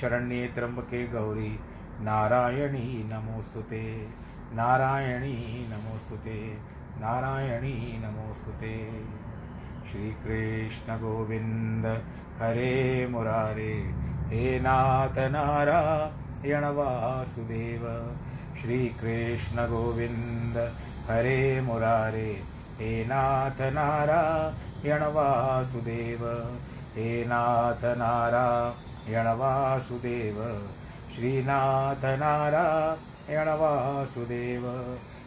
शरण्ये त्र्यंबके गौरी। नारायणी नमोस्तुते नारायणी नमोस्तुते नारायणी नमोस्तुते श्रीकृष्ण गोविन्द, हरे मुरारे। हे नाथ नारायण वासुदेव। श्रीकृष्ण गोविन्द, हरे मुरारे। हे नाथ नारायण वासुदेव। हे नाथ नारायण यणवासुदेव श्रीनाथ नारायण वासुदेव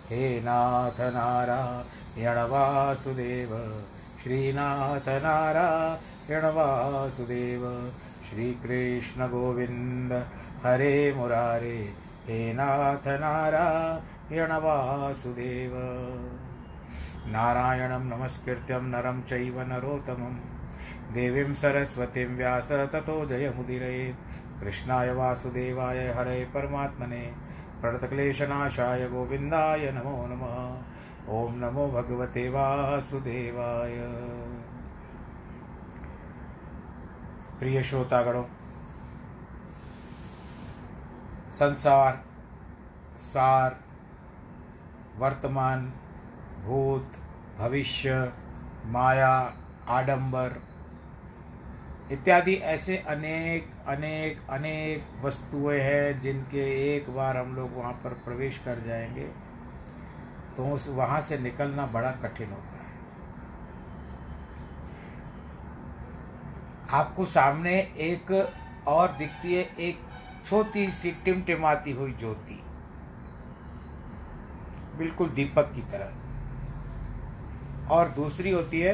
हे नाथ नारायण वासुदेव श्रीनाथ नारायण वासुदेव श्रीकृष्ण गोविन्द हरे मुरारे, हे नाथ नारायण वासुदेव नारायणं नमस्कृत्यं नरं चैव नरोत्तमम्। देवीं सरस्वतीं व्यास ततो जयमुदीरयेत् कृष्णाय वासुदेवाय हरे परमात्मने। प्रणतक्लेशनाशाय गोविन्दाय नमो नमः। ॐ नमो भगवते वासुदेवाय। प्रिय श्रोतागणों, संसार, सार, वर्तमान, भूत, भविष्य, माया, आडंबर इत्यादि ऐसे अनेक अनेक अनेक वस्तुएँ हैं जिनके एक बार हम लोग वहाँ पर प्रवेश कर जाएँगे तो उस वहाँ से निकलना बड़ा कठिन होता है। आपको सामने एक और दिखती है, एक छोटी सी टिमटिमाती हुई ज्योति, बिल्कुल दीपक की तरह। और दूसरी होती है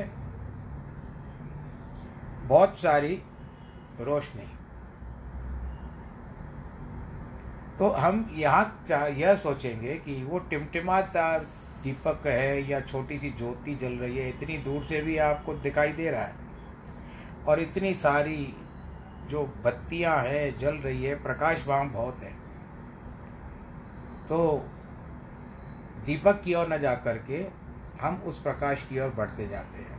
बहुत सारी रोशनी। तो हम यहाँ यह सोचेंगे कि वो टिमटिमाता दीपक है या छोटी सी ज्योति जल रही है, इतनी दूर से भी आपको दिखाई दे रहा है। और इतनी सारी जो बत्तियाँ हैं, जल रही है प्रकाश वहाँ बहुत है। तो दीपक की ओर न जा करके हम उस प्रकाश की ओर बढ़ते जाते हैं।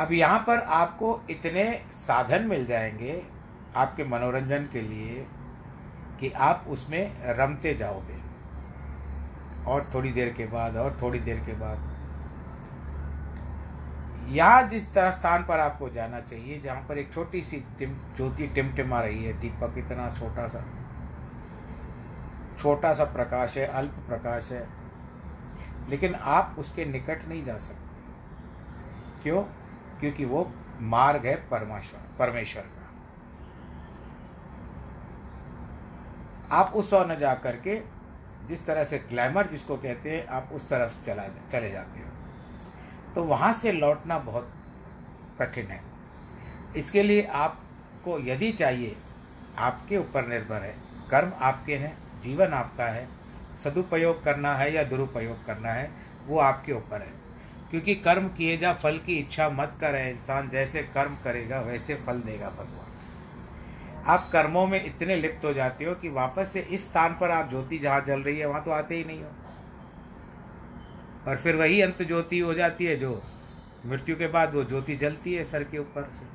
अब यहाँ पर आपको इतने साधन मिल जाएँगे आपके मनोरंजन के लिए कि आप उसमें रमते जाओगे। और थोड़ी देर के बाद, और थोड़ी देर के बाद। यहाँ जिस तरह स्थान पर आपको जाना चाहिए, जहाँ पर एक छोटी सी टिम, ज्योति टिमटिमा रही है, दीपक इतना छोटा सा छोटा सा प्रकाश है, अल्प प्रकाश है, लेकिन आप उसके निकट नहीं जा सकते। क्यों? क्योंकि वो मार्ग है परमेश्वर परमेश्वर का। आप उस ओर न जा करके जिस तरह से ग्लैमर जिसको कहते हैं, आप उस तरफ़ चला चले जाते हो। तो वहाँ से लौटना बहुत कठिन है। इसके लिए आपको यदि चाहिए, आपके ऊपर निर्भर है। कर्म आपके हैं, जीवन आपका है। सदुपयोग करना है या दुरुपयोग करना है, वो आपके ऊपर है। क्योंकि कर्म किए जा फल की इच्छा मत करे इंसान, जैसे कर्म करेगा वैसे फल देगा भगवान। आप कर्मों में इतने लिप्त हो जाते हो कि वापस से इस स्थान पर आप ज्योति जहाँ जल रही है, वहाँ तो आते ही नहीं हो। और फिर वही अंत ज्योति हो जाती है जो मृत्यु के बाद वो ज्योति जलती है सर के ऊपर से।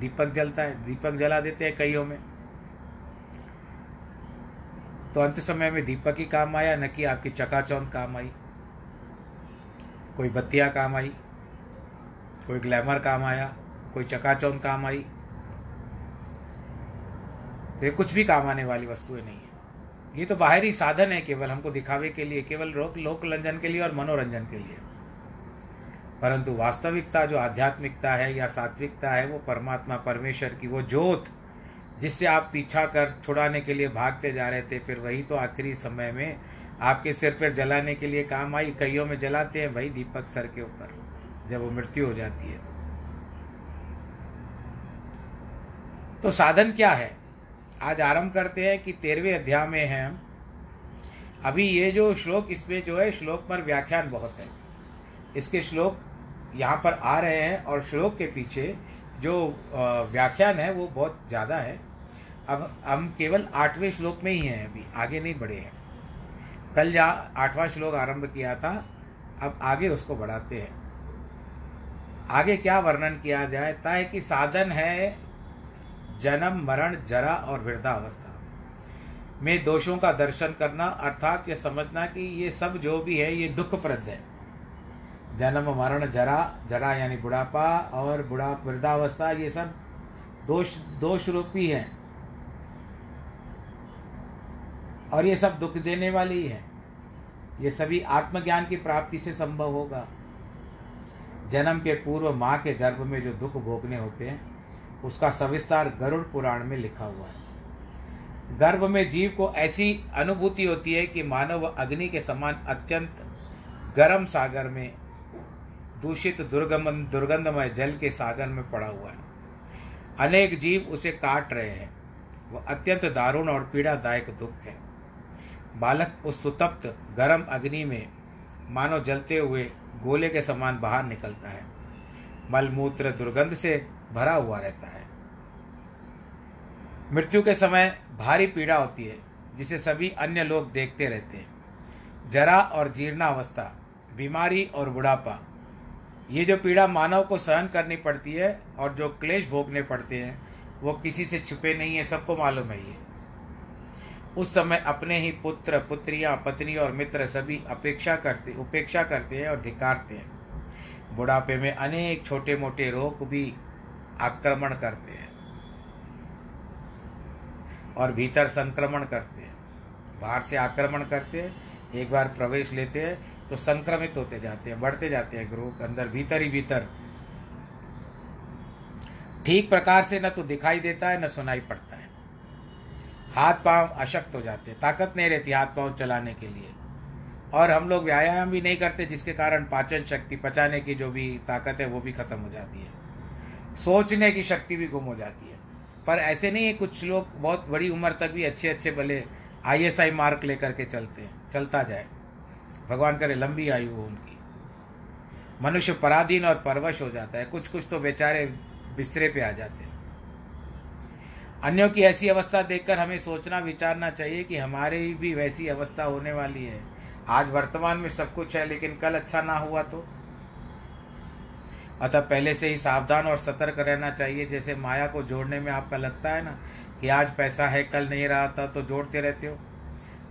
दीपक जलता है, दीपक जला देते हैं कईयों में। तो अंत समय में दीपक ही काम आया, न कि आपकी चकाचौंध काम आई। कोई बत्तियाँ काम आई, कोई ग्लैमर काम आया, कोई चकाचौंध काम आई। तो ये कुछ भी काम आने वाली वस्तुएँ नहीं है। ये तो बाहरी साधन है केवल हमको दिखावे के लिए, केवल लोक लोकरंजन के लिए और मनोरंजन के लिए। परंतु वास्तविकता, जो आध्यात्मिकता है या सात्विकता है, वो परमात्मा, परमेश्वर की वो ज्योत, जिससे आप पीछा कर, छुड़ाने के लिए भागते जा रहे थे, फिर वही तो आखिरी समय में आपके सिर पर जलाने के लिए काम आई कईयों में जलाते हैं भाई दीपक सर के ऊपर जब वो मृत्यु हो जाती है। तो, साधन क्या है? आज आरंभ करते हैं कि तेरहवें अध्याय में है हम। अभी ये जो श्लोक इसमें जो है श्लोक पर व्याख्यान बहुत है। इसके श्लोक यहाँ पर आ रहे हैं और श्लोक के पीछे जो व्याख्यान है वो बहुत ज़्यादा है। अब हम केवल आठवें श्लोक में ही हैं अभी आगे नहीं बढ़े हैं। कल जहाँ आठवां श्लोक आरंभ किया था, अब आगे उसको बढ़ाते हैं। आगे क्या वर्णन किया जाए? है कि साधन है जन्म, मरण, जरा और वृद्धावस्था। में दोषों का दर्शन करना, अर्थात ये समझना कि ये सब जो भी है, ये दुखप्रद है। जन्म, मरण, जरा जरा यानी बुढ़ापा और बुढ़ा, वृद्धावस्था, ये सब दोष दोष रूपी है। और ये सब दुख देने वाली है। ये सभी आत्मज्ञान की प्राप्ति से संभव होगा। जन्म के पूर्व माँ के गर्भ में जो दुख भोगने होते हैं, उसका सविस्तार गरुड़ पुराण में लिखा हुआ है। गर्भ में जीव को ऐसी अनुभूति होती है कि मानव अग्नि के समान अत्यंत गर्म सागर में, दूषित दुर्गम दुर्गंधमय जल के सागर में पड़ा हुआ है। अनेक जीव उसे काट रहे हैं। वह अत्यंत दारुण और पीड़ादायक दुख है। बालक उस सुतप्त, गर्म अग्नि में मानो जलते हुए गोले के समान बाहर निकलता है। मलमूत्र दुर्गंध से भरा हुआ रहता है। मृत्यु के समय भारी पीड़ा होती है, जिसे सभी अन्य लोग देखते रहते हैं। जरा और जीर्णावस्था, बीमारी और बुढ़ापा, ये जो पीड़ा मानव को सहन करनी पड़ती है और जो क्लेश भोगने पड़ते हैं, वो किसी से छुपे नहीं है, सबको मालूम है ये। उस समय अपने ही पुत्र, पुत्रियाँ, पत्नी और मित्र सभी अपेक्षा करते, उपेक्षा करते हैं और धिकारते हैं। बुढ़ापे में अनेक छोटे मोटे रोग भी आक्रमण करते हैं और भीतर संक्रमण करते हैं। बाहर से आक्रमण करते हैं, एक बार प्रवेश लेते हैं तो संक्रमित होते जाते हैं, बढ़ते जाते हैं के अंदर, भीतर ही भीतर। ठीक प्रकार से न तो दिखाई देता है, न सुनाई पड़ता। है हाथ पाँव अशक्त हो जाते हैं, ताकत नहीं रहती हाथ पाँव चलाने के लिए। और हम लोग व्यायाम भी नहीं करते, जिसके कारण पाचन शक्ति पचाने की जो भी ताकत है, वो भी खत्म हो जाती है। सोचने की शक्ति भी गुम हो जाती है। पर ऐसे नहीं है, कुछ लोग बहुत बड़ी उम्र तक भी अच्छे अच्छे भले आईएसआई मार्क लेकर के चलते हैं, चलता जाए। भगवान करे, लंबी आयु हो उनकी। मनुष्य पराधीन और परवश हो जाता है। कुछ कुछ तो बेचारे बिस्तरे पे आ जाते हैं। अन्यों की ऐसी अवस्था देखकर हमें सोचना, विचारना चाहिए कि हमारी भी वैसी अवस्था होने वाली है। आज वर्तमान में सब कुछ है, लेकिन कल अच्छा ना हुआ तो? अतः पहले से ही सावधान और सतर्क रहना चाहिए। जैसे माया को जोड़ने में आपका लगता है ना कि आज पैसा है, कल नहीं रहा था तो जोड़ते रहते हो।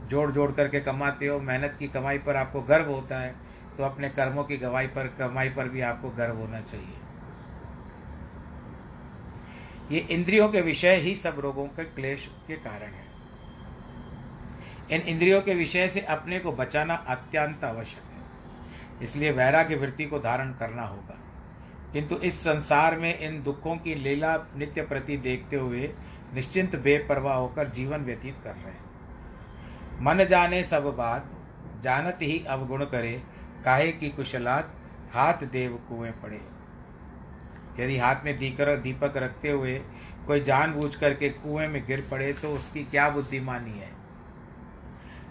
जोड़ जोड़ करके कमाते हो। मेहनत की कमाई पर आपको गर्व होता है तो अपने कर्मों की गवाही पर, कमाई पर भी आपको गर्व होना चाहिए। ये इंद्रियों के विषय ही सब रोगों के क्लेश के कारण है। इन इंद्रियों के विषय से अपने को बचाना अत्यंत आवश्यक है। इसलिए वैराग्य वृत्ति को धारण करना होगा। किंतु इस संसार में इन दुखों की लीला नित्य प्रति देखते हुए निश्चिंत बेपरवाह होकर जीवन व्यतीत कर रहे हैं। मन जाने सब बात, जानत ही अवगुण करे, काहे की कुशलात हाथ देव कुएँ पड़े। यदि हाथ में दीकर दीपक रखते हुए कोई जानबूझ करके कुएँ में गिर पड़े तो उसकी क्या बुद्धिमानी है?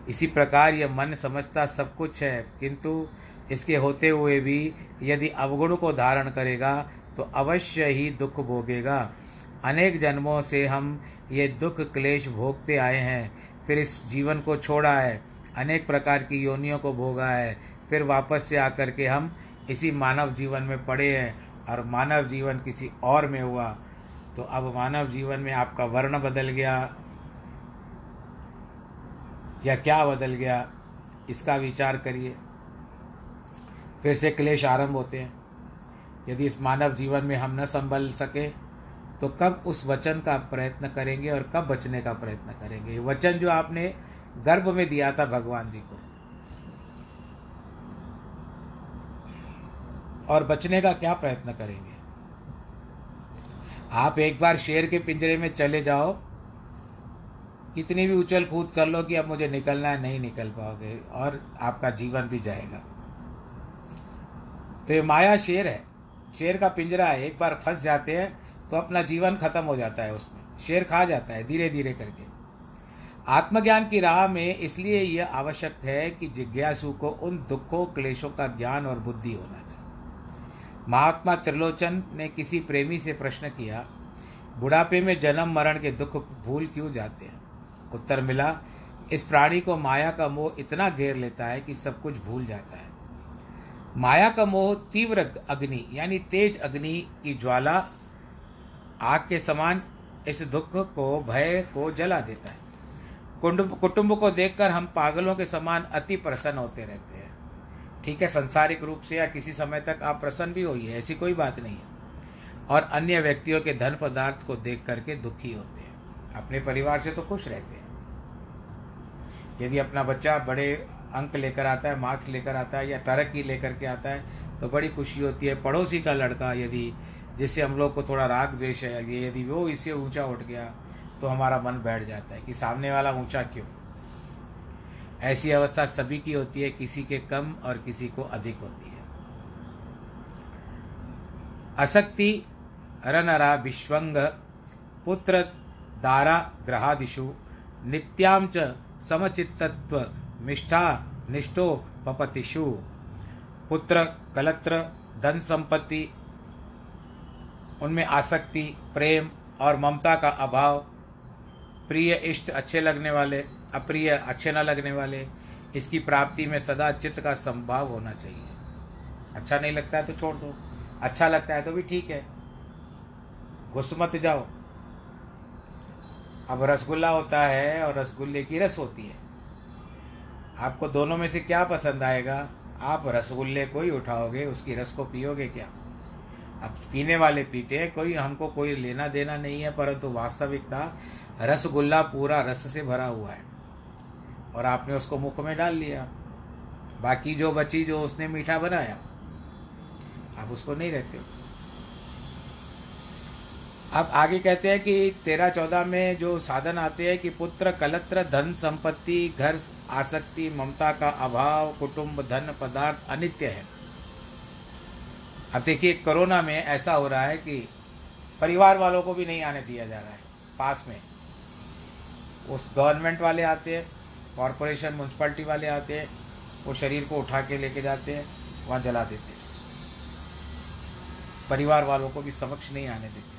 इसी प्रकार यह मन समझता सब कुछ है, किंतु इसके होते हुए भी यदि अवगुण को धारण करेगा तो अवश्य ही दुख भोगेगा। अनेक जन्मों से हम ये दुख क्लेश भोगते आए हैं, फिर इस जीवन को छोड़ा है, अनेक प्रकार की योनियों को भोगा है, फिर वापस से आकर के हम इसी मानव जीवन में पड़े हैं। और मानव जीवन किसी और में हुआ तो अब मानव जीवन में आपका वर्ण बदल गया। या क्या बदल गया, इसका विचार करिए। फिर से क्लेश आरंभ होते हैं। यदि इस मानव जीवन में हम न संभल सके तो कब उस वचन का प्रयत्न करेंगे और कब बचने का प्रयत्न करेंगे? वचन जो आपने गर्भ में दिया था भगवान जी को और बचने का क्या प्रयत्न करेंगे? आप एक बार शेर के पिंजरे में चले जाओ। कितनी भी उछल कूद कर लो कि अब मुझे निकलना है, नहीं निकल पाओगे और आपका जीवन भी जाएगा। तो ये माया शेर है। शेर का पिंजरा है, एक बार फंस जाते हैं तो अपना जीवन खत्म हो जाता है उसमें। शेर खा जाता है धीरे धीरे करके। आत्मज्ञान की राह में इसलिए यह आवश्यक है कि जिज्ञासु को उन दुखों, क्लेशों का ज्ञान और बुद्धि होना चाहिए। महात्मा त्रिलोचन ने किसी प्रेमी से प्रश्न किया, बुढ़ापे में जन्म मरण के दुख भूल क्यों जाते हैं? उत्तर मिला, इस प्राणी को माया का मोह इतना घेर लेता है कि सब कुछ भूल जाता है। माया का मोह तीव्र अग्नि, यानी तेज अग्नि की ज्वाला, आग के समान इस दुख को, भय को जला देता है। कुटुंब को देखकर हम पागलों के समान अति प्रसन्न होते रहते हैं। ठीक है, संसारिक रूप से या किसी समय तक आप प्रसन्न भी होइए, ऐसी कोई बात नहीं है। और अन्य व्यक्तियों के धन पदार्थ को देख करके दुखी होते हैं। अपने परिवार से तो खुश रहते हैं। यदि अपना बच्चा बड़े अंक लेकर आता है मार्क्स लेकर आता है या तरक्की लेकर के आता है तो बड़ी खुशी होती है। पड़ोसी का लड़का यदि, जिससे हम लोग को थोड़ा राग द्वेष है यदि वो इससे ऊँचा उठ गया तो हमारा मन बैठ जाता है कि सामने वाला ऊँचा क्यों? ऐसी अवस्था सभी की होती है, किसी के कम और किसी को अधिक होती है। असक्ति रनरा विश्वंग पुत्र दारा ग्रहादिशु नित्याम च समचित्तत्व निष्ठा निष्ठो पपतिषु। पुत्र कलत्र, धन संपत्ति, उनमें आसक्ति, प्रेम और ममता का अभाव, प्रिय इष्ट अच्छे लगने वाले अप्रिय, अच्छे न लगने वाले, इसकी प्राप्ति में सदा चित्त का संभाव होना चाहिए। अच्छा नहीं लगता है तो छोड़ दो। अच्छा लगता है तो भी ठीक है। घुस मत जाओ। अब रसगुल्ला होता है और रसगुल्ले की रस होती है। आपको दोनों में से क्या पसंद आएगा? आप रसगुल्ले को ही उठाओगे, उसकी रस को पियोगे क्या? अब पीने वाले पीते हैं, कोई हमको कोई लेना देना नहीं है, परंतु वास्तविकता रसगुल्ला पूरा रस से भरा हुआ है। और आपने उसको मुख में डाल लिया। बाकी जो बची, जो उसने मीठा बनाया, आप उसको नहीं रहते हो। अब आगे कहते हैं कि तेरह चौदह में जो साधन आते हैं कि पुत्र कलत्र, धन संपत्ति, घर, आसक्ति, ममता का अभाव, कुटुंब, धन पदार्थ अनित्य है। अब देखिए, कोरोना में ऐसा हो रहा है कि परिवार वालों को भी नहीं आने दिया जा रहा है, पास में। उस गवर्नमेंट वाले आते हैं कॉरपोरेशन म्यूनसिपलिटी वाले आते हैं, वो शरीर को उठा के लेके जाते हैं, वहाँ जला देते हैं। परिवार वालों को भी समक्ष नहीं आने देते।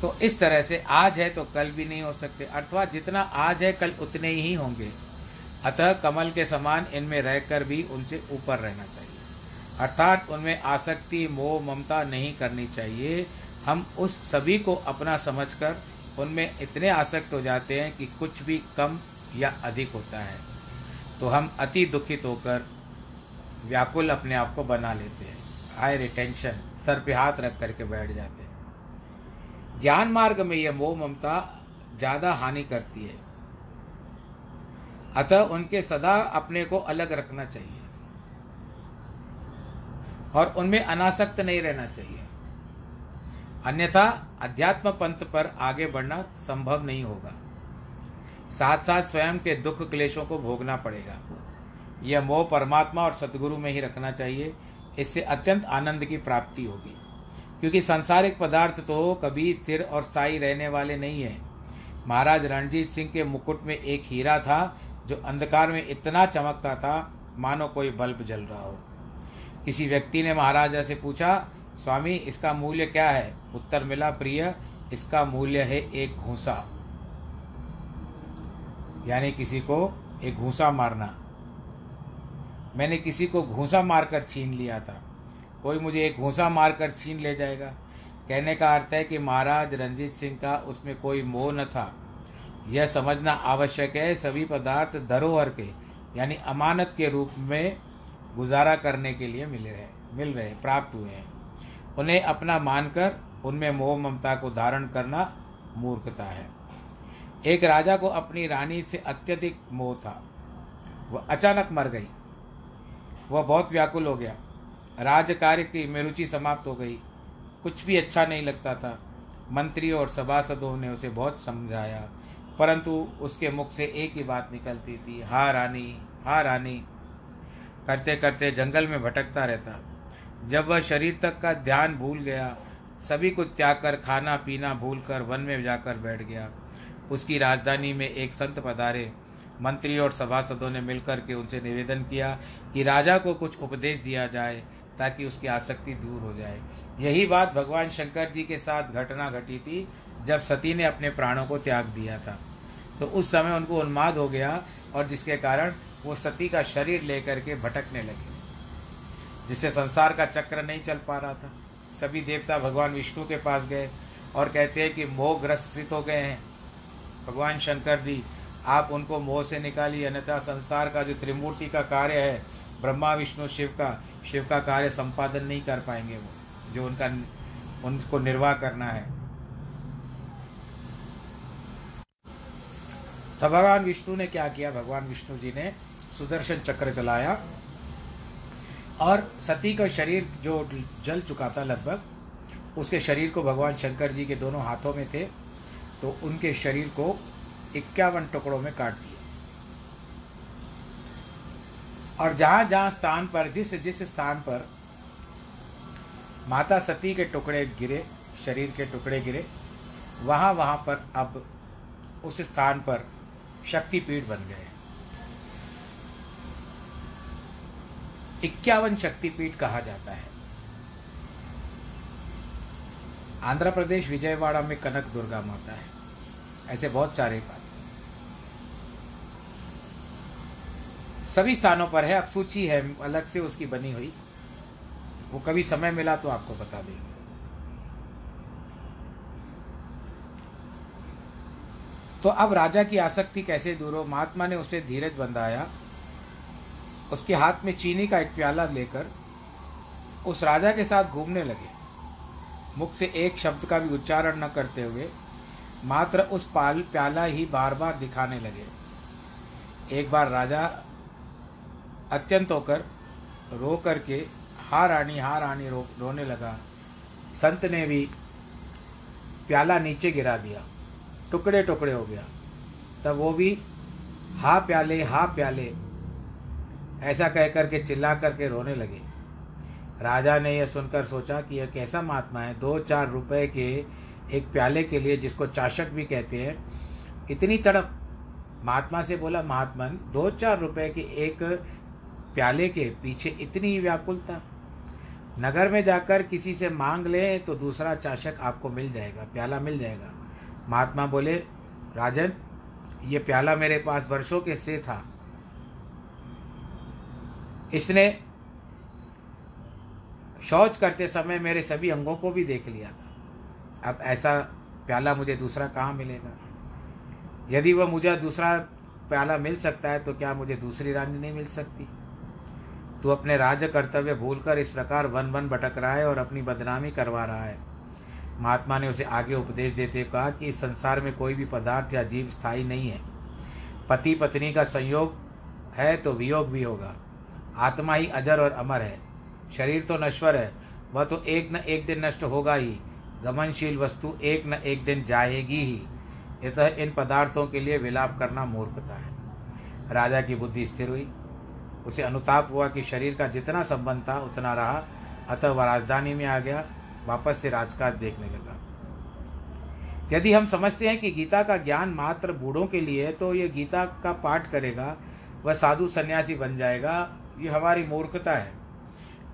तो इस तरह से आज है तो कल भी नहीं हो सकते अथवा जितना आज है कल उतने ही होंगे। अतः कमल के समान इनमें रहकर भी उनसे ऊपर रहना चाहिए। अर्थात उनमें आसक्ति, मोह, ममता नहीं करनी चाहिए। हम उस सभी को अपना समझकर उनमें इतने आसक्त हो जाते हैं कि कुछ भी कम या अधिक होता है। तो हम अति दुखित होकर व्याकुल अपने आप को बना लेते हैं। हाई रिटेंशन सर पे हाथ रख करके बैठ जाते हैं। ज्ञान मार्ग में यह मोह ममता ज़्यादा हानि करती है। अतः उनके सदा अपने को अलग रखना चाहिए। और उनमें अनासक्त नहीं रहना चाहिए। अन्यथा अध्यात्म पंथ पर आगे बढ़ना संभव नहीं होगा। साथ साथ स्वयं के दुख क्लेशों को भोगना पड़ेगा। यह मोह परमात्मा और सदगुरु में ही रखना चाहिए। इससे अत्यंत आनंद की प्राप्ति होगी। क्योंकि सांसारिक पदार्थ तो कभी स्थिर और स्थायी रहने वाले नहीं है। महाराज रणजीत सिंह के मुकुट में एक हीरा था, जो अंधकार में इतना चमकता था, मानो कोई बल्ब जल रहा हो। किसी व्यक्ति ने महाराजा से पूछा स्वामी, इसका मूल्य क्या है? उत्तर मिला, प्रिय, इसका मूल्य है एक घूसा। यानी किसी को एक घूसा मारना। मैंने किसी को घूसा मारकर छीन लिया था। कोई मुझे एक घूसा मारकर छीन ले जाएगा। कहने का अर्थ है कि महाराज रंजीत सिंह का उसमें कोई मोह न था। यह समझना आवश्यक है, सभी पदार्थ धरोहर के, यानी अमानत के रूप में गुजारा करने के लिए मिल रहे मिल रहे प्राप्त हुए हैं। उन्हें अपना मानकर उनमें मोह ममता को धारण करना मूर्खता है। एक राजा को अपनी रानी से अत्यधिक मोह था। वह अचानक मर गई। वह बहुत व्याकुल हो गया। राज कार्य की मेरुचि समाप्त हो गई। कुछ भी अच्छा नहीं लगता था। मंत्रियों और सभासदों ने उसे बहुत समझाया। परंतु उसके मुख से एक ही बात निकलती थी, हा रानी हा रानी। करते करते जंगल में भटकता रहता। जब वह शरीर तक का ध्यान भूल गया, सभी कुछ त्याग कर खाना पीना भूल कर वन में जाकर बैठ गया। उसकी राजधानी में एक संत पधारे। मंत्री और सभासदों ने मिलकर के उनसे निवेदन किया कि राजा को कुछ उपदेश दिया जाए ताकि उसकी आसक्ति दूर हो जाए। यही बात भगवान शंकर जी के साथ घटना घटी थी जब सती ने अपने प्राणों को त्याग दिया था। तो उस समय उनको उन्माद हो गया और जिसके कारण वो सती का शरीर लेकर के भटकने लगे। जिससे संसार का चक्र नहीं चल पा रहा था। सभी देवता भगवान विष्णु के पास गए और कहते हैं कि मोह ग्रसित हो गए हैं। भगवान शंकर जी, आप उनको मोह से निकालिए, अन्यथा संसार का जो त्रिमूर्ति का कार्य है, ब्रह्मा, विष्णु, शिव का शिव का कार्य संपादन नहीं कर पाएँगे वो, जो उनका, उनको निर्वाह करना है। तो भगवान विष्णु ने क्या किया? भगवान विष्णु जी ने सुदर्शन चक्र चलाया। और सती का शरीर जो जल चुका था लगभग, उसके शरीर को भगवान शंकर जी के दोनों हाथों में थे तो उनके शरीर को इक्यावन टुकड़ों में काट दिया। और जहाँ जहाँ स्थान पर, जिस जिस स्थान पर माता सती के टुकड़े गिरे, शरीर के टुकड़े गिरे, वहाँ वहाँ पर अब उस स्थान पर शक्तिपीठ बन गए। इक्यावन शक्तिपीठ कहा जाता है। आंध्र प्रदेश, विजयवाड़ा में कनक दुर्गा माता है। ऐसे बहुत सारे सभी स्थानों पर है, अब सूची है, अलग से उसकी बनी हुई। वो कभी समय मिला तो आपको बता देंगे। तो अब राजा की आसक्ति कैसे दूर हो? महात्मा ने उसे धीरज बंधाया। उसके हाथ में चीनी का एक प्याला लेकर उस राजा के साथ घूमने लगे। मुख से एक शब्द का भी उच्चारण न करते हुए मात्र उस पाल, प्याला ही बार बार दिखाने लगे। एक बार राजा अत्यंत होकर रो करके हा रानी हा रानी रो, रोने लगा। संत ने भी प्याला नीचे गिरा दिया। टुकड़े टुकड़े हो गया। तब वो भी, हा प्याले हा प्याले ऐसा कह करके चिल्ला करके रोने लगे। राजा ने यह सुनकर सोचा कि यह कैसा महात्मा है। दो चार रुपए के एक प्याले के लिए जिसको चाशक भी कहते हैं, इतनी तड़प। महात्मा से बोला, महात्मन, दो चार रुपए के एक प्याले के पीछे इतनी व्याकुलता। नगर में जाकर किसी से मांग ले तो दूसरा चाशक आपको मिल जाएगा, प्याला मिल जाएगा। महात्मा बोले, राजन, ये प्याला मेरे पास वर्षों के से था। इसने शौच करते समय मेरे सभी अंगों को भी देख लिया था। अब ऐसा प्याला मुझे दूसरा कहाँ मिलेगा? यदि वह मुझे दूसरा प्याला मिल सकता है तो क्या मुझे दूसरी रानी नहीं मिल सकती? तू अपने राज कर्तव्य भूलकर इस प्रकार वन वन भटक रहा है और अपनी बदनामी करवा रहा है। महात्मा ने उसे आगे उपदेश देते हुए कहा कि इस संसार में कोई भी पदार्थ या जीव स्थायी नहीं है। पति पत्नी का संयोग है तो वियोग भी होगा। आत्मा ही अजर और अमर है। शरीर तो नश्वर है, वह तो एक न एक दिन नष्ट होगा ही। गमनशील वस्तु एक न एक दिन जाएगी ही। अतः इन पदार्थों के लिए विलाप करना मूर्खता है। राजा की बुद्धि स्थिर हुई। उसे अनुताप हुआ कि शरीर का जितना संबंध था, उतना रहा। अतः वह राजधानी में आ गया, वापस से राजकाज देखने लगा। यदि हम समझते हैं कि गीता का ज्ञान मात्र बूढ़ों के लिए है तो ये गीता का पाठ करेगा, वह साधु सन्यासी बन जाएगा ये हमारी मूर्खता है।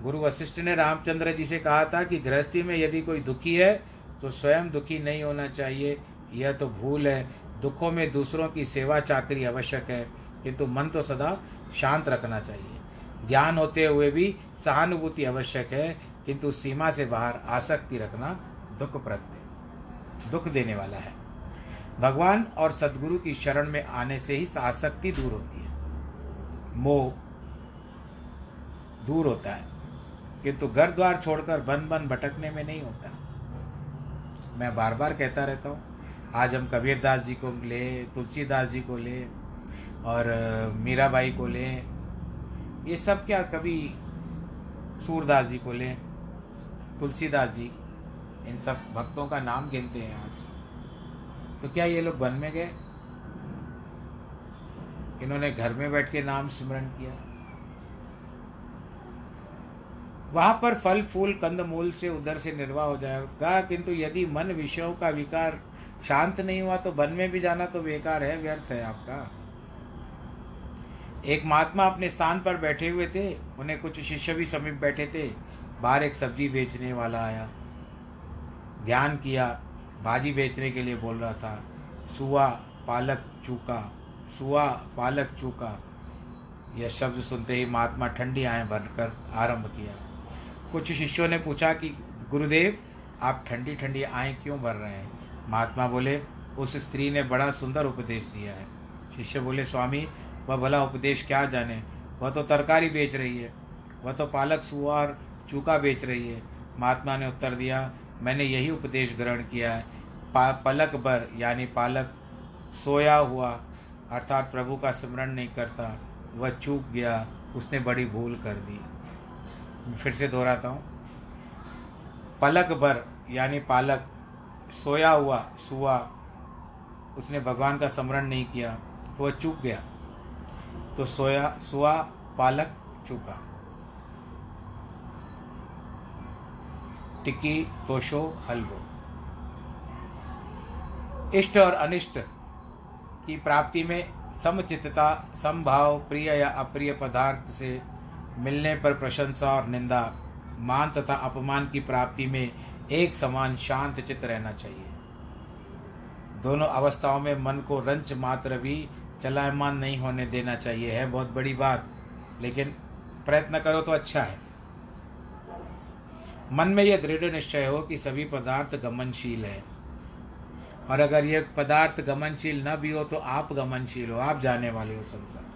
गुरु वशिष्ठ ने रामचंद्र जी से कहा था कि गृहस्थी में यदि कोई दुखी है तो स्वयं दुखी नहीं होना चाहिए। यह तो भूल है। दुखों में दूसरों की सेवा चाकरी आवश्यक है, किंतु मन तो सदा शांत रखना चाहिए। ज्ञान होते हुए भी सहानुभूति आवश्यक है, किंतु सीमा से बाहर आसक्ति रखना दुख प्रत्यय दुख देने वाला है। भगवान और सदगुरु की शरण में आने से ही आसक्ति दूर होती है। मोह दूर होता है। किंतु घर द्वार छोड़कर बन बन भटकने में नहीं होता। मैं बार बार कहता रहता हूँ, आज हम कबीरदास जी को ले तुलसीदास जी को ले और मीराबाई को लें। ये सब क्या कभी सूरदास जी को लें तुलसीदास जी, इन सब भक्तों का नाम गिनते हैं आज। तो क्या ये लोग वन में गए? इन्होंने घर में बैठ के नाम स्मरण किया। वहाँ पर फल, फूल, कंद, मूल से उधर से निर्वाह हो जाएगा। किंतु यदि मन विषयों का विकार शांत नहीं हुआ तो वन में भी जाना तो बेकार है, व्यर्थ है आपका। एक महात्मा अपने स्थान पर बैठे हुए थे। उन्हें कुछ शिष्य भी समीप बैठे थे। बाहर एक सब्ज़ी बेचने वाला आया। ध्यान किया। भाजी बेचने के लिए बोल रहा था। सुआ, पालक, चूका। सुआ, पालक, चूका। यह शब्द सुनते ही महात्मा ठंडी आए भरकर आरंभ किया। कुछ शिष्यों ने पूछा कि गुरुदेव आप ठंडी ठंडी आए क्यों भर रहे हैं? महात्मा बोले उस स्त्री ने बड़ा सुंदर उपदेश दिया है। शिष्य बोले स्वामी वह भला उपदेश क्या जाने? वह तो तरकारी बेच रही है। वह तो पालक सुअर चूका बेच रही है। महात्मा ने उत्तर दिया मैंने यही उपदेश ग्रहण किया है। पा, पलक भर यानी पालक सोया हुआ अर्थात प्रभु का स्मरण नहीं करता। वह चूक गया उसने बड़ी भूल कर दी। फिर से दोहराता हूँ। पलक भर यानी पालक, सोया हुआ, सुआ, उसने भगवान का स्मरण नहीं किया तो वह चूक गया। तो सोया, सुआ, पालक चूका। टिक्की, तोशो, हलवो। इष्ट और अनिष्ट की प्राप्ति में समचितता समभाव, प्रिय या अप्रिय पदार्थ से मिलने पर प्रशंसा और निंदा, मान तथा अपमान की प्राप्ति में एक समान शांत चित्त रहना चाहिए। दोनों अवस्थाओं में मन को रंच मात्र भी चलायमान नहीं होने देना चाहिए, है बहुत बड़ी बात। लेकिन प्रयत्न करो तो अच्छा है। मन में यह दृढ़ निश्चय हो कि सभी पदार्थ गमनशील है। और अगर ये पदार्थ गमनशील न भी हो तो आप गमनशील हो, आप जाने वाले हो संसार।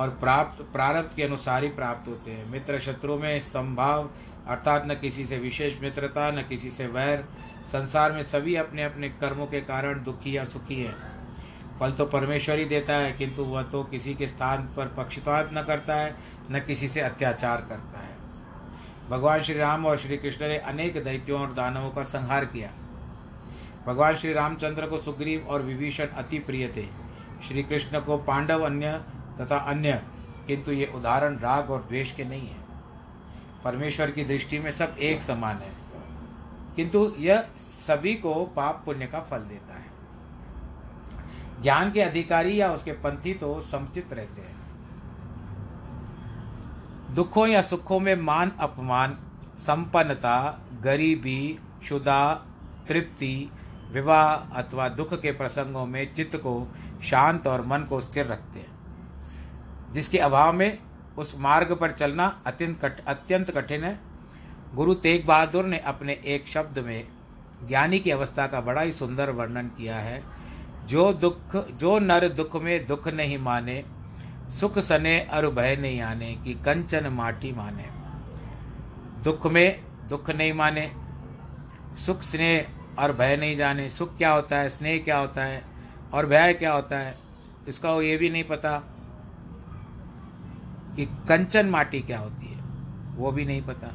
और प्राप्त, प्रारब्ध के अनुसार ही प्राप्त होते हैं। मित्र शत्रु में संभाव, अर्थात न किसी से विशेष मित्रता, न किसी से वैर, संसार में सभी अपने अपने कर्मों के कारण दुखी या सुखी है। फल तो परमेश्वर ही देता है, किंतु वह तो किसी के स्थान पर पक्षपात न करता है, न किसी से अत्याचार करता है। भगवान श्री राम और श्री कृष्ण ने अनेक दैत्यों और दानवों का संहार किया। भगवान श्री रामचंद्र को सुग्रीव और विभीषण अति प्रिय थे। श्री कृष्ण को पांडव अन्य तथा अन्य, किंतु ये उदाहरण राग और द्वेष के नहीं है। परमेश्वर की दृष्टि में सब एक समान है। किंतु यह सभी को पाप पुण्य का फल देता है। ज्ञान के अधिकारी या उसके पंथी तो समुचित रहते हैं। दुखों या सुखों में मान अपमान, संपन्नता, गरीबी क्षुदा तृप्ति, विवाह अथवा दुख के प्रसंगों में चित्त को शांत और मन को स्थिर रखते हैं। जिसके अभाव में उस मार्ग पर चलना अत्यंत कठ, अत्यंत कठिन है। गुरु तेग बहादुर ने अपने एक शब्द में ज्ञानी की अवस्था का बड़ा ही सुंदर वर्णन किया है। जो दुख, जो नर दुख में दुख नहीं माने, सुख सने अर भय नहीं आने, की कंचन माटी माने। दुख में दुख नहीं माने, सुख स्नेह और भय नहीं जाने। सुख क्या होता है, स्नेह क्या होता है और भय क्या होता है, इसका वो ये भी नहीं पता। कि कंचन माटी क्या होती है, वो भी नहीं पता।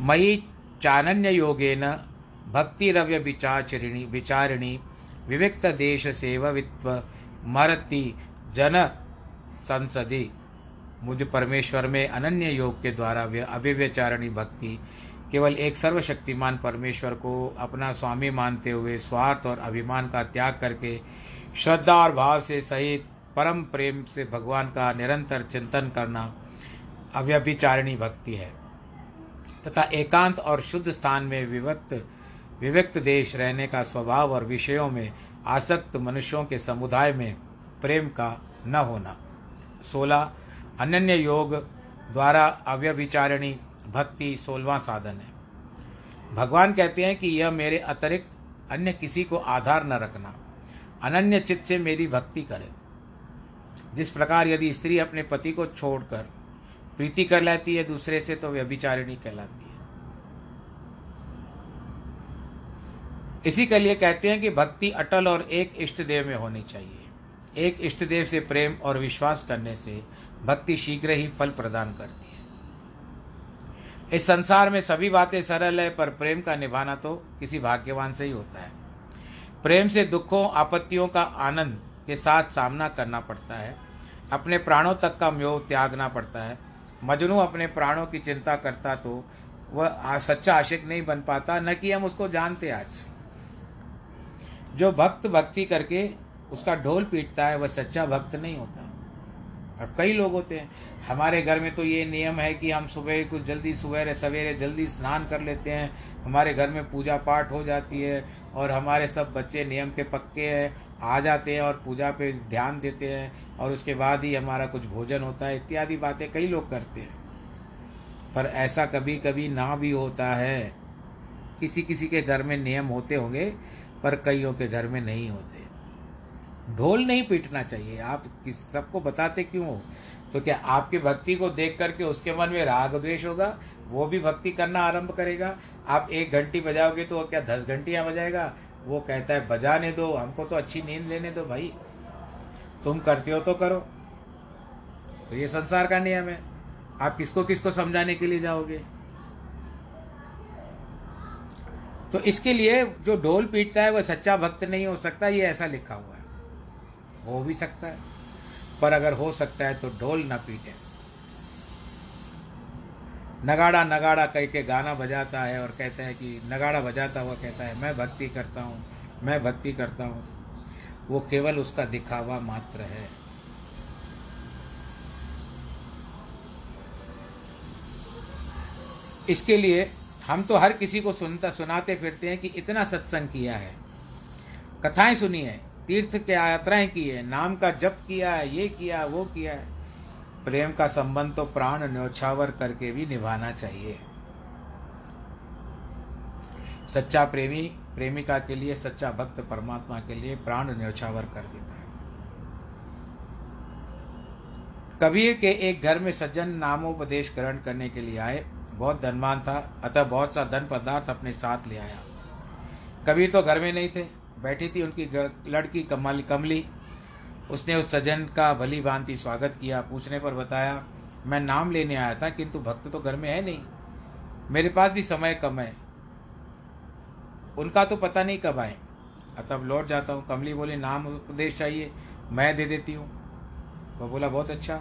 मई चानन्य योगे योगेन भक्तिरव्य विचारिणी विचारिणी विविक्त देश सेवित्व मरती जन संसदी। मुझे परमेश्वर में अनन्य योग के द्वारा अभिव्यचारणी भक्ति केवल एक सर्वशक्तिमान परमेश्वर को अपना स्वामी मानते हुए स्वार्थ और अभिमान का त्याग करके श्रद्धा और भाव से सहित परम प्रेम से भगवान का निरंतर चिंतन करना अव्यभिचारिणी भक्ति है। तथा एकांत और शुद्ध स्थान में विवक्त, विविक्त देश रहने का स्वभाव और विषयों में आसक्त मनुष्यों के समुदाय में प्रेम का न होना। सोलह अनन्य योग द्वारा अव्यभिचारिणी भक्ति सोलवा साधन है। भगवान कहते हैं कि यह मेरे अतिरिक्त अन्य किसी को आधार न रखना। अनन्य चित्त से मेरी भक्ति करे। जिस प्रकार यदि स्त्री अपने पति को छोड़कर प्रीति कर लेती है दूसरे से तो व्यभिचारिणी कहलाती है। इसी के लिए कहते हैं कि भक्ति अटल और एक इष्ट देव में होनी चाहिए। एक इष्ट देव से प्रेम और विश्वास करने से भक्ति शीघ्र ही फल प्रदान करती है। इस संसार में सभी बातें सरल है, पर प्रेम का निभाना तो किसी भाग्यवान से ही होता है। प्रेम से दुखों, आपत्तियों का आनंद के साथ सामना करना पड़ता है। अपने प्राणों तक का म्योह त्यागना पड़ता है। मजनू अपने प्राणों की चिंता करता तो वह सच्चा आशिक नहीं बन पाता, न कि हम उसको जानते आज। जो भक्त भक्ति करके उसका ढोल पीटता है, वह सच्चा भक्त नहीं होता। अब कई लोग होते हैं। हमारे घर में तो ये नियम है कि हम सुबह कुछ जल्दी सवेरे सवेरे जल्दी स्नान कर लेते हैं। हमारे घर में पूजा पाठ हो जाती है और हमारे सब बच्चे नियम के पक्के हैं। आ जाते हैं और पूजा पे ध्यान देते हैं और उसके बाद ही हमारा कुछ भोजन होता है, इत्यादि बातें कई लोग करते हैं। पर ऐसा कभी कभी ना भी होता है। किसी किसी के घर में नियम होते होंगे, पर कईयों के घर में नहीं होते। ढोल नहीं पीटना चाहिए। आप किस, सबको बताते क्यों हो? तो क्या आपकी भक्ति को देख करके उसके मन में राग द्वेष होगा? वो भी भक्ति करना आरंभ करेगा। आप एक घंटी बजाओगे तो क्या दस घंटियाँ बजाएगा? वो कहता है, बजाने दो, हमको तो अच्छी नींद लेने दो भाई। तुम करते हो तो करो। तो ये संसार का नियम है। आप किसको किसको समझाने के लिए जाओगे? तो इसके लिए जो ढोल पीटता है, वह सच्चा भक्त नहीं हो सकता, ये ऐसा लिखा हुआ है। हो भी सकता है। पर अगर हो सकता है तो ढोल ना पीटे। नगाड़ा नगाड़ा कह के गाना बजाता है और कहता है कि नगाड़ा बजाता हुआ कहता है, मैं भक्ति करता हूँ, मैं भक्ति करता हूँ। वो केवल उसका दिखावा मात्र है। इसके लिए हम तो हर किसी को सुनता, सुनाते फिरते हैं कि इतना सत्संग किया है। कथाएँ सुनी है, तीर्थ के यात्राएँ की है, नाम का जप किया है, ये किया, वो किया है। प्रेम का संबंध तो प्राण न्योछावर करके भी निभाना चाहिए। सच्चा प्रेमी, प्रेमिका के लिए, सच्चा भक्त परमात्मा के लिए प्राण न्योछावर कर देता है। कबीर के एक घर में सज्जन नामोपदेश ग्रहण करने के लिए आए। बहुत धनवान था, अतः बहुत सा धन पदार्थ अपने साथ ले आया। कबीर तो घर में नहीं थे, बैठी थी उनकी लड़की कमली कमली। उसने उस सज्जन का भली भांति स्वागत किया, पूछने पर बताया, मैं नाम लेने आया था, किंतु भक्त तो घर में है नहीं। मेरे पास भी समय कम है। उनका तो पता नहीं कब आए। तब लौट जाता हूँ। कमली बोली, नाम उपदेश चाहिए, मैं दे देती हूँ। वो बोला, बहुत अच्छा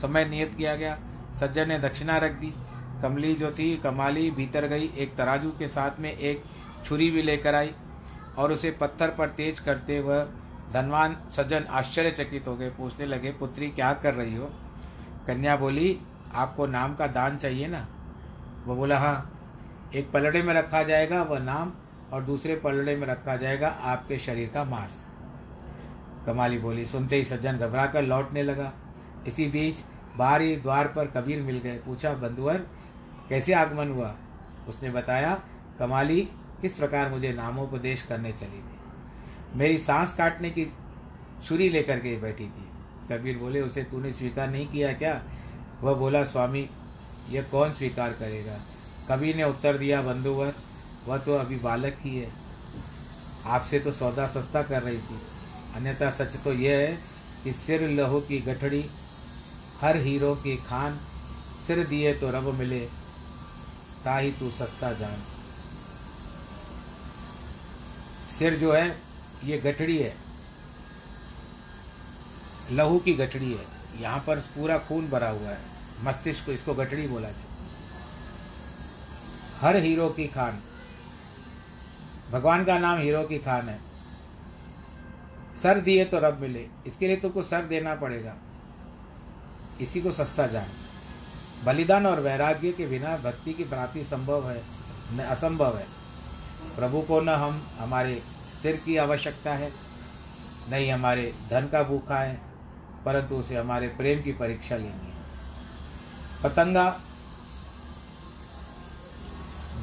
समय नियत किया गया। सज्जन ने दक्षिणा रख दी। कमली जो थी, कमाली भीतर गई। एक तराजू के साथ में एक छुरी भी लेकर आई और उसे पत्थर पर तेज करते वह धनवान सज्जन आश्चर्यचकित हो गए, पूछने लगे, पुत्री, क्या कर रही हो? कन्या बोली, आपको नाम का दान चाहिए ना? वो बोला हाँ एक पलड़े में रखा जाएगा वह नाम और दूसरे पलड़े में रखा जाएगा आपके शरीर का मांस। कमाली बोली, सुनते ही सज्जन घबरा कर लौटने लगा। इसी बीच बाहरी द्वार पर कबीर मिल गए। पूछा, बंधुवर, कैसे आगमन हुआ? उसने बताया, कमाली, किस प्रकार मुझे नामोपदेश करने चली थी? मेरी सांस काटने की छुरी लेकर के बैठी थी। कबीर बोले, उसे तूने स्वीकार नहीं किया क्या? वह बोला, स्वामी यह कौन स्वीकार करेगा? कबीर ने उत्तर दिया बंधुवर वह तो अभी बालक ही है। आपसे तो सौदा सस्ता कर रही थी। अन्यथा सच तो यह है कि सिर लहू की गठड़ी, हर हीरो की खान, सिर दिए तो रब मिले, ताही तू सस्ता जान। सिर जो है ये गठड़ी है। लहू की गठड़ी है। यहाँ पर पूरा खून भरा हुआ है। मस्तिष्क को इसको गठड़ी बोला जाए हर हीरो की खान। भगवान का नाम हीरो की खान है। सर दिए तो रब मिले। इसके लिए तुमको सर देना पड़ेगा। इसी को सस्ता जान। बलिदान और वैराग्य के बिना भक्ति की प्राप्ति संभव है, न असंभव है। प्रभु को न हम, हमारे सिर की आवश्यकता है। नहीं हमारे धन का भूखा है, परंतु उसे हमारे प्रेम की परीक्षा लेनी है। पतंगा,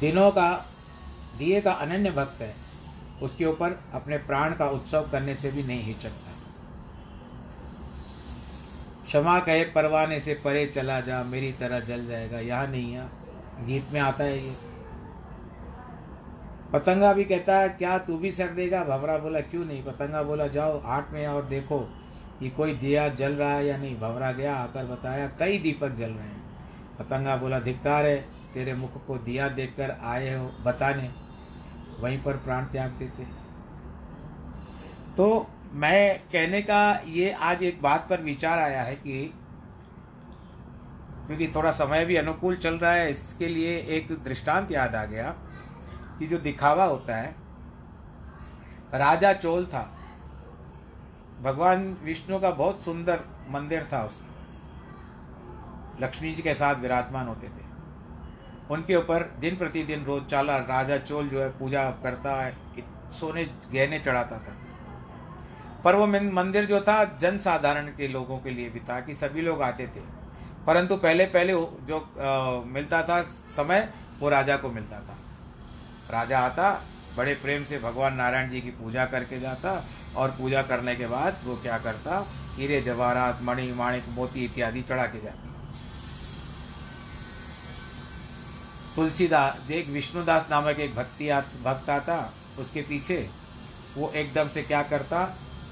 दिनों का, दिए का अनन्य भक्त है। उसके ऊपर अपने प्राण का उत्सव करने से भी नहीं हिचकता। क्षमा कहे, परवाने से परे चला जा, मेरी तरह जल जाएगा। यहाँ नहीं है गीत में आता है ये। पतंगा भी कहता है, क्या तू भी सर देगा? भवरा बोला, क्यों नहीं? पतंगा बोला, जाओ आठ में और देखो कि कोई दिया जल रहा है या नहीं. भवरा गया, आकर बताया, कई दीपक जल रहे हैं. पतंगा बोला, धिक्कार है, तेरे मुख को दिया देखकर आए हो बताने। वहीं पर प्राण त्याग देते। तो मैं कहने का ये आज एक बात पर विचार आया है कि क्योंकि थोड़ा समय भी अनुकूल चल रहा है, इसके लिए एक दृष्टांत याद आ गया। कि जो दिखावा होता है राजा चोल था। भगवान विष्णु का बहुत सुंदर मंदिर था उसमें। लक्ष्मी जी के साथ विराजमान होते थे। उनके ऊपर दिन प्रतिदिन रोज चाला राजा चोल जो है पूजा करता है सोने गहने चढ़ाता था। पर वो मंदिर जो था जन साधारण के लोगों के लिए भी था कि सभी लोग आते थे। परंतु पहले पहले जो आ, मिलता था समय वो राजा को मिलता था। राजा आता, बड़े प्रेम से भगवान नारायण जी की पूजा करके जाता और पूजा करने के बाद वो क्या करता, हीरे, जवाहरात, मणि, माणिक, मोती इत्यादि चढ़ा के जाता। तुलसीदास, देख, विष्णुदास नामक एक भक्ति भक्त आता, उसके पीछे वो एकदम से क्या करता,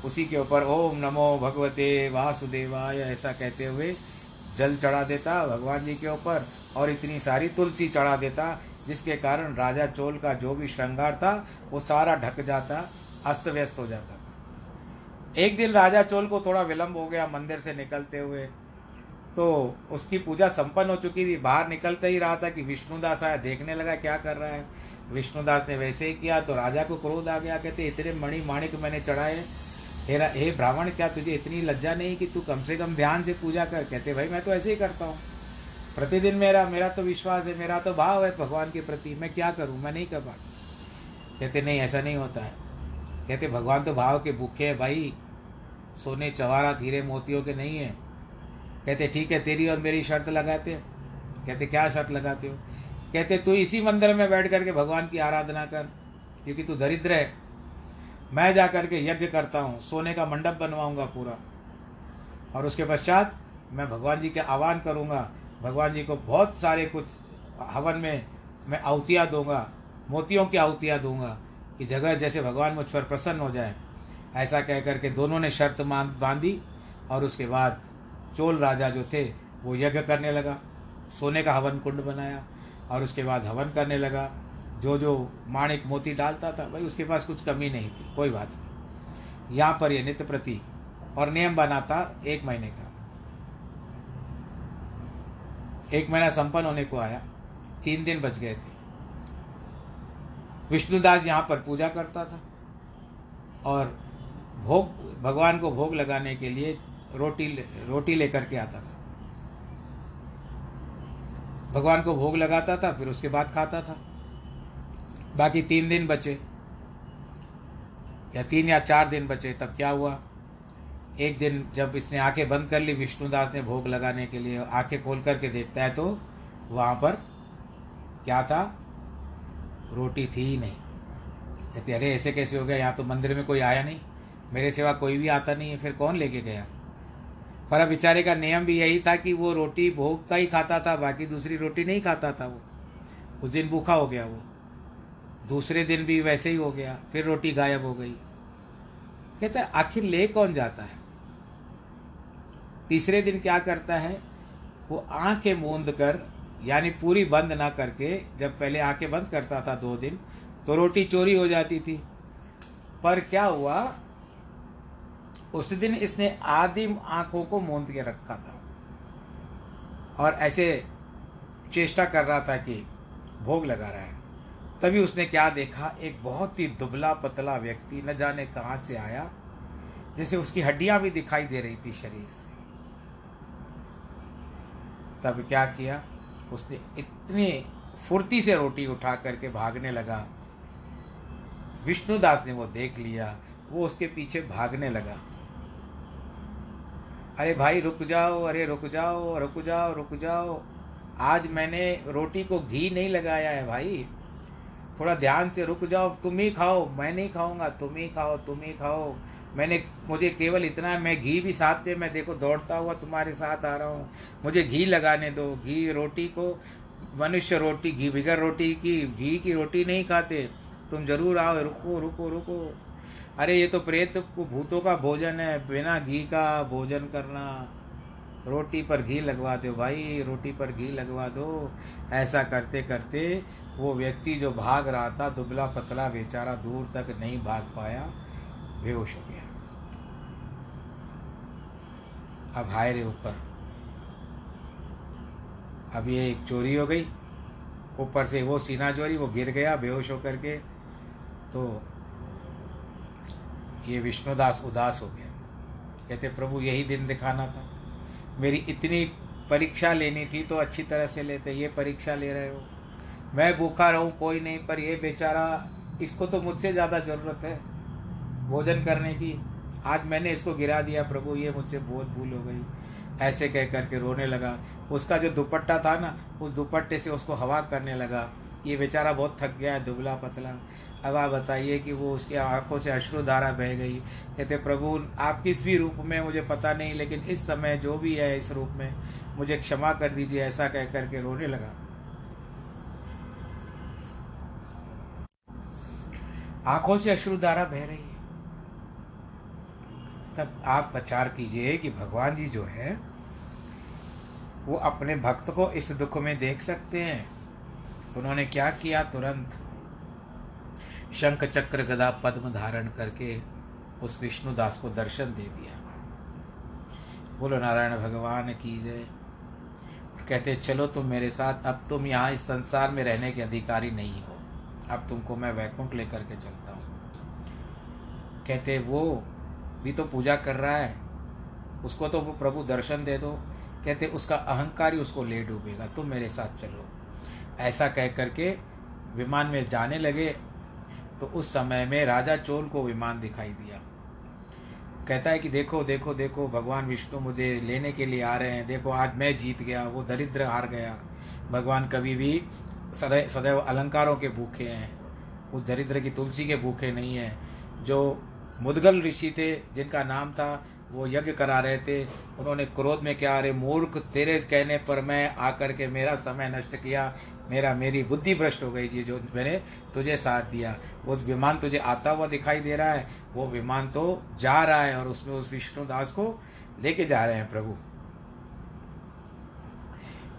उसी के ऊपर ओम नमो भगवते वासुदेवाय, ऐसा कहते हुए जल चढ़ा देता भगवान जी के ऊपर और इतनी सारी तुलसी चढ़ा देता जिसके कारण राजा चोल का जो भी श्रृंगार था, वो सारा ढक जाता अस्त व्यस्त हो जाता। था एक दिन राजा चोल को थोड़ा विलंब हो गया मंदिर से निकलते हुए। तो उसकी पूजा संपन्न हो चुकी थी। बाहर निकलते ही रहा था कि विष्णुदास आया, देखने लगा क्या कर रहा है। विष्णुदास ने वैसे ही किया तो राजा को क्रोध आ गया, कहते, इतने मणि माणिक मैंने चढ़ाए। हेरा हे ब्राह्मण, क्या तुझे इतनी लज्जा नहीं कि तू कम से कम ध्यान से पूजा कर? कहते, भाई, मैं तो ऐसे ही करता हूँ। प्रतिदिन मेरा मेरा तो विश्वास है, मेरा तो भाव है भगवान के प्रति। मैं क्या करूँ? मैं नहीं कर पा कहते, नहीं, ऐसा नहीं होता है। कहते, भगवान तो भाव के भूखे हैं भाई। सोने चवारा धीरे मोतियों के नहीं है। कहते, ठीक है, तेरी और मेरी शर्त लगाते कहते, क्या शर्त लगाते हो? कहते, तू इसी मंदिर में बैठ करके भगवान की आराधना कर, क्योंकि तू दरिद्र है। मैं जा करके यज्ञ करता हूँ, सोने का मंडप बनवाऊँगा पूरा। और उसके पश्चात मैं भगवान जी के आह्वान करूँगा भगवान जी को बहुत सारे कुछ हवन में मैं आहुतियाँ दूँगा, मोतियों की आहुतियाँ दूँगा कि जगह जैसे भगवान मुझ पर प्रसन्न हो जाए। ऐसा कह करके दोनों ने शर्त बांधी और उसके बाद चोल राजा जो थे, वो यज्ञ करने लगा, सोने का हवन कुंड बनाया और उसके बाद हवन करने लगा। जो जो माणिक मोती डालता था, भाई उसके पास कुछ कमी नहीं थी, कोई बात नहीं। यहाँ पर ये नित्य प्रति और नियम बना था एक महीने का। एक महीना संपन्न होने को आया, तीन दिन बच गए थे। विष्णुदास यहाँ पर पूजा करता था और भोग, भगवान को भोग लगाने के लिए रोटी रोटी लेकर के आता था। भगवान को भोग लगाता था, फिर उसके बाद खाता था। बाकी तीन दिन बचे, या तीन या चार दिन बचे, तब क्या हुआ? एक दिन जब इसने आँखें बंद कर ली, विष्णुदास ने भोग लगाने के लिए आँखें खोल करके देखता है तो वहाँ पर क्या था? रोटी थी ही नहीं। कहते, अरे, ऐसे कैसे हो गया? यहाँ तो मंदिर में कोई आया नहीं। मेरे सिवा कोई भी आता नहीं है, फिर कौन लेके गया? पर अब बेचारे का नियम भी यही था कि वो रोटी भोग का ही खाता था, बाकी दूसरी रोटी नहीं खाता था वो। उस दिन भूखा हो गया वो। दूसरे दिन भी वैसे ही हो गया, फिर रोटी गायब हो गई। कहता आखिर ले कौन जाता है? तीसरे दिन क्या करता है, वो आँखें मूंद कर, यानी पूरी बंद ना करके, जब पहले आँखें बंद करता था दो दिन तो रोटी चोरी हो जाती थी। पर क्या हुआ, उस दिन इसने आदिम आँखों को मूंद के रखा था। और ऐसे चेष्टा कर रहा था कि भोग लगा रहा है। तभी उसने क्या देखा, एक बहुत ही दुबला पतला व्यक्ति न जाने कहाँ से आया, जैसे उसकी हड्डियाँ भी दिखाई दे रही थी शरीर से। तब क्या किया? उसने इतनी फुर्ती से रोटी उठा करके भागने लगा। विष्णुदास ने वो देख लिया, वो उसके पीछे भागने लगा। अरे भाई, रुक जाओ, अरे रुक जाओ रुक जाओ रुक जाओ। आज मैंने रोटी को घी नहीं लगाया है भाई। थोड़ा ध्यान से रुक जाओ, तुम ही खाओ, मैं नहीं खाऊँगा, तुम ही खाओ, तुम ही खाओ। मैंने, मुझे केवल इतना मैं घी भी साथ पे मैं देखो दौड़ता हुआ तुम्हारे साथ आ रहा हूँ। मुझे घी लगाने दो, घी रोटी को, मनुष्य रोटी, घी बिगर रोटी की, घी की रोटी नहीं खाते। तुम ज़रूर आओ, रुको रुको रुको। अरे ये तो प्रेत भूतों का भोजन है, बिना घी का भोजन करना। रोटी पर घी लगवा दो भाई, रोटी पर घी लगवा दो। ऐसा करते करते वो व्यक्ति जो भाग रहा था, दुबला पतला बेचारा दूर तक नहीं भाग पाया, बेहोश हो गया। अब हाय रे ऊपर। अब ये एक चोरी हो गई। ऊपर से वो सीना चोरी, वो गिर गया बेहोश होकर के। तो ये विष्णुदास उदास हो गया। कहते, प्रभु, यही दिन दिखाना था। मेरी इतनी परीक्षा लेनी थी तो अच्छी तरह से लेते, ये परीक्षा ले रहे हो। मैं भूखा रहूँ, कोई नहीं, पर ये बेचारा, इसको तो मुझसे ज़्यादा ज़रूरत है। भोजन करने की आज मैंने इसको गिरा दिया, प्रभु, ये मुझसे बहुत भूल हो गई। ऐसे कह करके रोने लगा। उसका जो दुपट्टा था ना, उस दुपट्टे से उसको हवा करने लगा। ये बेचारा बहुत थक गया है दुबला पतला। अब आप बताइए कि वो उसकी आँखों से अश्रुधारा बह गई। कहते, प्रभु, आप किस भी रूप में, मुझे पता नहीं, लेकिन इस समय जो भी है, इस रूप में, मुझे क्षमा कर दीजिए, ऐसा कह करके रोने लगा। आँखों से अश्रुधारा बह रही तब आप विचार कीजिए कि भगवान जी जो है, वो अपने भक्त को इस दुख में देख सकते हैं। उन्होंने क्या किया तुरंत? शंख चक्र गदा पद्म धारण करके उस विष्णुदास को दर्शन दे दिया। बोलो, नारायण भगवान की जय। कहते, चलो तुम मेरे साथ, अब तुम यहाँ इस संसार में रहने के अधिकारी नहीं हो। अब तुमको मैं वैकुंठ लेकर के चलता हूँ। कहते, वो भी तो पूजा कर रहा है, उसको तो प्रभु दर्शन दे दो। कहते, उसका अहंकार ही उसको ले डूबेगा, तुम मेरे साथ चलो। ऐसा कह करके विमान में जाने लगे तो उस समय में राजा चोल को विमान दिखाई दिया। कहता है कि देखो देखो देखो, भगवान विष्णु मुझे लेने के लिए आ रहे हैं। देखो, आज मैं जीत गया, वो दरिद्र हार गया। भगवान कभी भी सदैव सदैव अलंकारों के भूखे हैं, उस दरिद्र की तुलसी के भूखे नहीं हैं, जो मुदगल ऋषि थे, जिनका नाम था, वो यज्ञ करा रहे थे। उन्होंने क्रोध में क्या अरे मूर्ख, तेरे कहने पर मैं आकर के मेरा समय नष्ट किया। मेरा, मेरी बुद्धि भ्रष्ट हो गई थी, जो मैंने तुझे साथ दिया। वो विमान तुझे आता हुआ दिखाई दे रहा है। वो विमान तो जा रहा है और उसमें उस विष्णुदास को लेके जा रहे हैं प्रभु।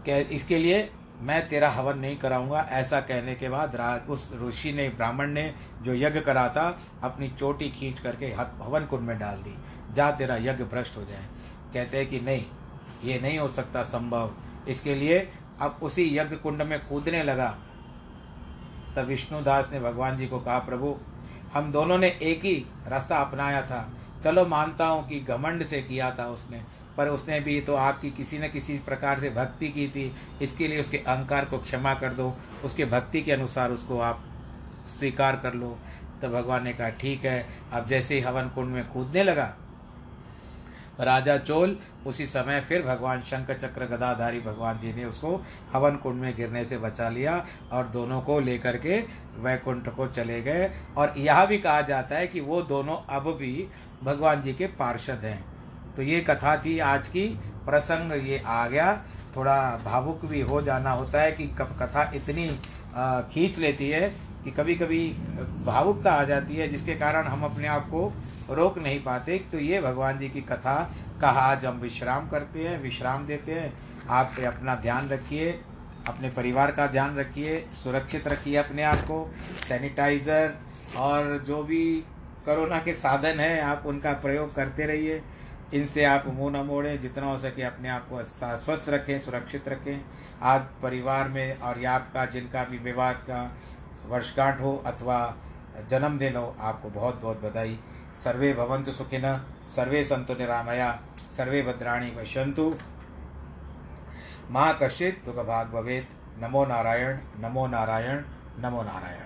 इसके लिए मैं तेरा हवन नहीं कराऊँगा। ऐसा कहने के बाद उस ऋषि ने, ब्राह्मण ने जो यज्ञ करा था, अपनी चोटी खींच करके हवन कुंड में डाल दी। जा तेरा यज्ञ भ्रष्ट हो जाए। कहते हैं कि नहीं, ये नहीं हो सकता संभव। इसके लिए अब उसी यज्ञ कुंड में कूदने लगा। तब विष्णुदास ने भगवान जी को कहा, प्रभु, हम दोनों ने एक ही रास्ता अपनाया था। चलो मानता हूँ कि घमंड से किया था उसने। पर उसने भी तो आपकी किसी न किसी प्रकार से भक्ति की थी, इसके लिए उसके अहंकार को क्षमा कर दो। उसके भक्ति के अनुसार उसको आप स्वीकार कर लो। तो भगवान ने कहा, ठीक है, अब जैसे ही हवन कुंड में कूदने लगा, राजा चोल उसी समय फिर भगवान शंकर चक्र गदाधारी भगवान जी ने उसको हवन कुंड में गिरने से बचा लिया और दोनों को लेकर के वैकुंठ को चले गए। और यह भी कहा जाता है कि वो दोनों अब भी भगवान जी के पार्षद हैं। तो ये कथा थी आज की। प्रसंग ये आ गया। थोड़ा भावुक भी हो जाना होता है कि कब कथा इतनी खींच लेती है कि कभी कभी भावुकता आ जाती है, जिसके कारण हम अपने आप को रोक नहीं पाते। तो ये भगवान जी की कथा का आज हम विश्राम करते हैं, विश्राम देते हैं। आप अपना ध्यान रखिए, अपने परिवार का ध्यान रखिए, सुरक्षित रखिए अपने आप को। सैनिटाइज़र और जो भी कोरोना के साधन हैं, आप उनका प्रयोग करते रहिए। इनसे आप मुँह न मोड़ें, जितना हो सके अपने आप को स्वस्थ रखें, सुरक्षित रखें। आज परिवार में और या आपका, जिनका भी विवाह का वर्षगांठ हो अथवा जन्मदिन हो, आपको बहुत बहुत बधाई। सर्वे भवन्तु सुखिनः, सर्वे सन्तु निरामया, सर्वे भद्राणी पश्यन्तु। माँ कश्चित् दुःखभाग् भवेद नमो नारायण नमो नारायण नमो नारायण।